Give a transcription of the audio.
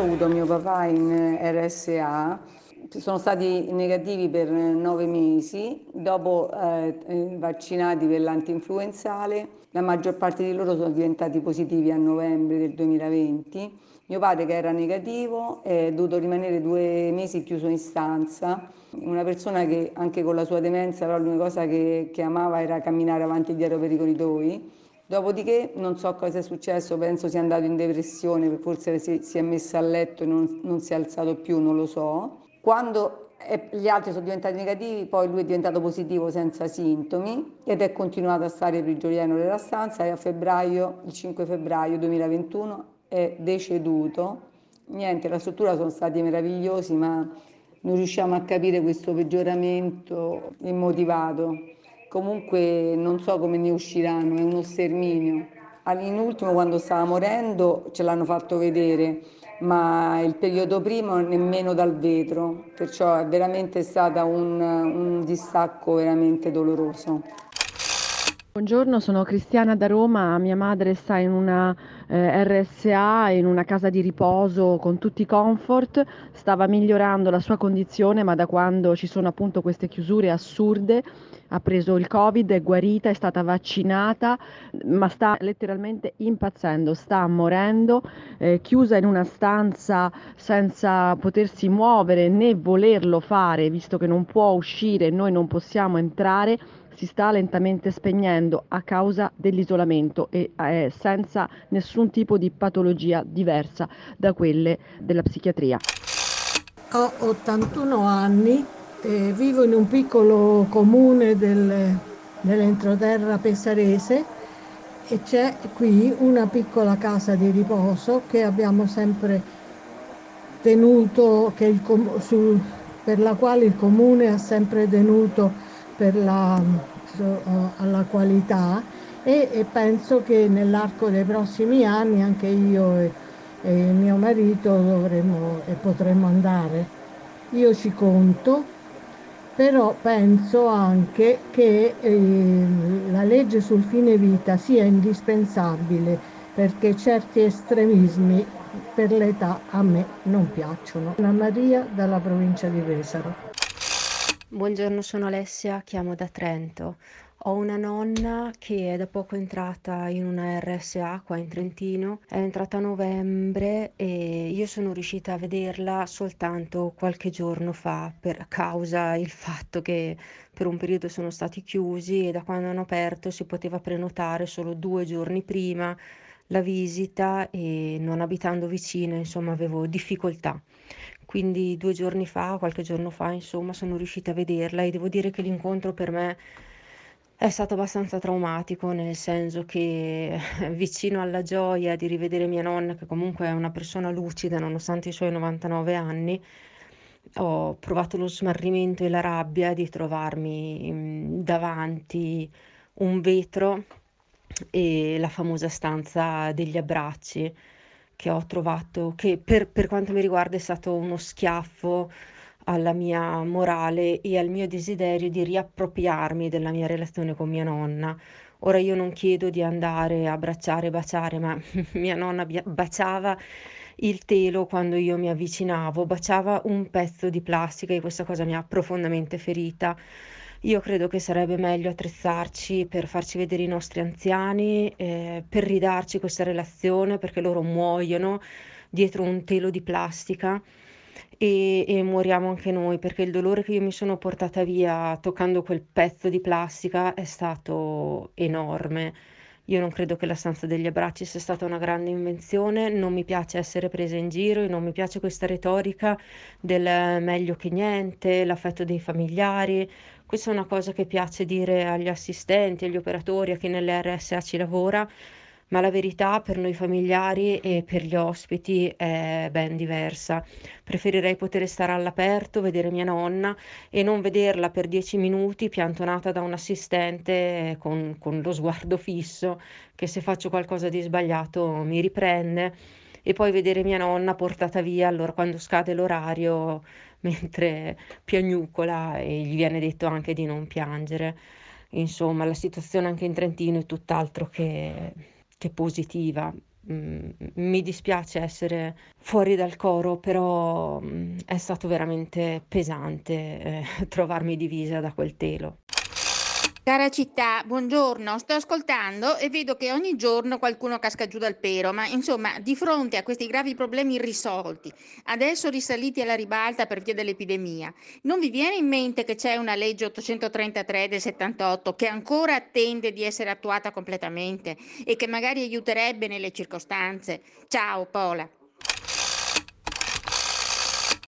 ho avuto mio papà in RSA, sono stati negativi per nove mesi, dopo eh, eh, vaccinati per l'antinfluenzale, la maggior parte di loro sono diventati positivi a novembre del 2020. Mio padre che era negativo è dovuto rimanere due mesi chiuso in stanza, una persona che anche con la sua demenza però l'unica cosa che, che amava era camminare avanti e dietro per i corridoi. Dopodiché non so cosa è successo, penso sia andato in depressione, forse si, si è messo a letto e non, non si è alzato più, non lo so. Quando gli altri sono diventati negativi, poi lui è diventato positivo senza sintomi ed è continuato a stare prigioniero nella stanza e a febbraio, il 5 febbraio 2021 è deceduto. Niente, la struttura sono stati meravigliosi, ma non riusciamo a capire questo peggioramento immotivato. Comunque non so come ne usciranno, è uno sterminio. In ultimo quando stava morendo ce l'hanno fatto vedere ma il periodo primo nemmeno dal vetro, perciò è veramente stato un, un distacco veramente doloroso. Buongiorno, sono Cristiana da Roma, mia madre sta in una eh, RSA, in una casa di riposo con tutti i comfort, stava migliorando la sua condizione, ma da quando ci sono appunto queste chiusure assurde ha preso il Covid, è guarita, è stata vaccinata, ma sta letteralmente impazzendo, sta morendo, eh, chiusa in una stanza senza potersi muovere né volerlo fare, visto che non può uscire noi non possiamo entrare si sta lentamente spegnendo a causa dell'isolamento e eh, senza nessun tipo di patologia diversa da quelle della psichiatria. Ho 81 anni eh, vivo in un piccolo comune del, dell'entroterra pesarese e c'è qui una piccola casa di riposo che abbiamo sempre tenuto, il, su, per la quale il comune ha sempre tenuto per la, alla qualità e, e, penso che nell'arco dei prossimi anni anche io e, e mio marito dovremo e potremo andare. Io ci conto però penso anche che eh, la legge sul fine vita sia indispensabile perché certi estremismi per l'età a me non piacciono. Anna Maria dalla provincia di Pesaro. Buongiorno, sono Alessia, chiamo da Trento. Ho una nonna che è da poco entrata in una RSA qua in Trentino, è entrata a novembre e io sono riuscita a vederla soltanto qualche giorno fa per causa il fatto che per un periodo sono stati chiusi e da quando hanno aperto si poteva prenotare solo due giorni prima la visita e non abitando vicino, insomma, avevo difficoltà. Quindi due giorni fa, qualche giorno fa, insomma, sono riuscita a vederla e devo dire che l'incontro per me è stato abbastanza traumatico, nel senso che vicino alla gioia di rivedere mia nonna, che comunque è una persona lucida nonostante i suoi 99 anni, ho provato lo smarrimento e la rabbia di trovarmi mm, davanti un vetro e la famosa stanza degli abbracci che ho trovato, che per, per quanto mi riguarda è stato uno schiaffo alla mia morale e al mio desiderio di riappropriarmi della mia relazione con mia nonna. Ora io non chiedo di andare a abbracciare e baciare, ma mia nonna baciava il telo quando io mi avvicinavo, baciava un pezzo di plastica e questa cosa mi ha profondamente ferita. Io credo che sarebbe meglio attrezzarci per farci vedere i nostri anziani, eh, per ridarci questa relazione, perché loro muoiono dietro un telo di plastica e, e moriamo anche noi, perché il dolore che io mi sono portata via toccando quel pezzo di plastica è stato enorme. Io non credo che la stanza degli abbracci sia stata una grande invenzione, non mi piace essere presa in giro, non mi piace questa retorica del meglio che niente, l'affetto dei familiari. Questa è una cosa che piace dire agli assistenti, agli operatori, a chi nelle RSA ci lavora, ma la verità per noi familiari e per gli ospiti è ben diversa. Preferirei poter stare all'aperto, vedere mia nonna e non vederla per dieci minuti piantonata da un assistente con, con lo sguardo fisso che se faccio qualcosa di sbagliato mi riprende e poi vedere mia nonna portata via allora quando scade l'orario mentre piagnucola e gli viene detto anche di non piangere. Insomma, la situazione anche in Trentino è tutt'altro che che positiva. mm, mi dispiace essere fuori dal coro, però mm, è stato veramente pesante eh, trovarmi divisa da quel telo. Cara città, buongiorno. Sto ascoltando e vedo che ogni giorno qualcuno casca giù dal pero, ma insomma, di fronte a questi gravi problemi irrisolti, adesso risaliti alla ribalta per via dell'epidemia, non vi viene in mente che c'è una legge 833 del 78 che ancora attende di essere attuata completamente e che magari aiuterebbe nelle circostanze? Ciao, Pola.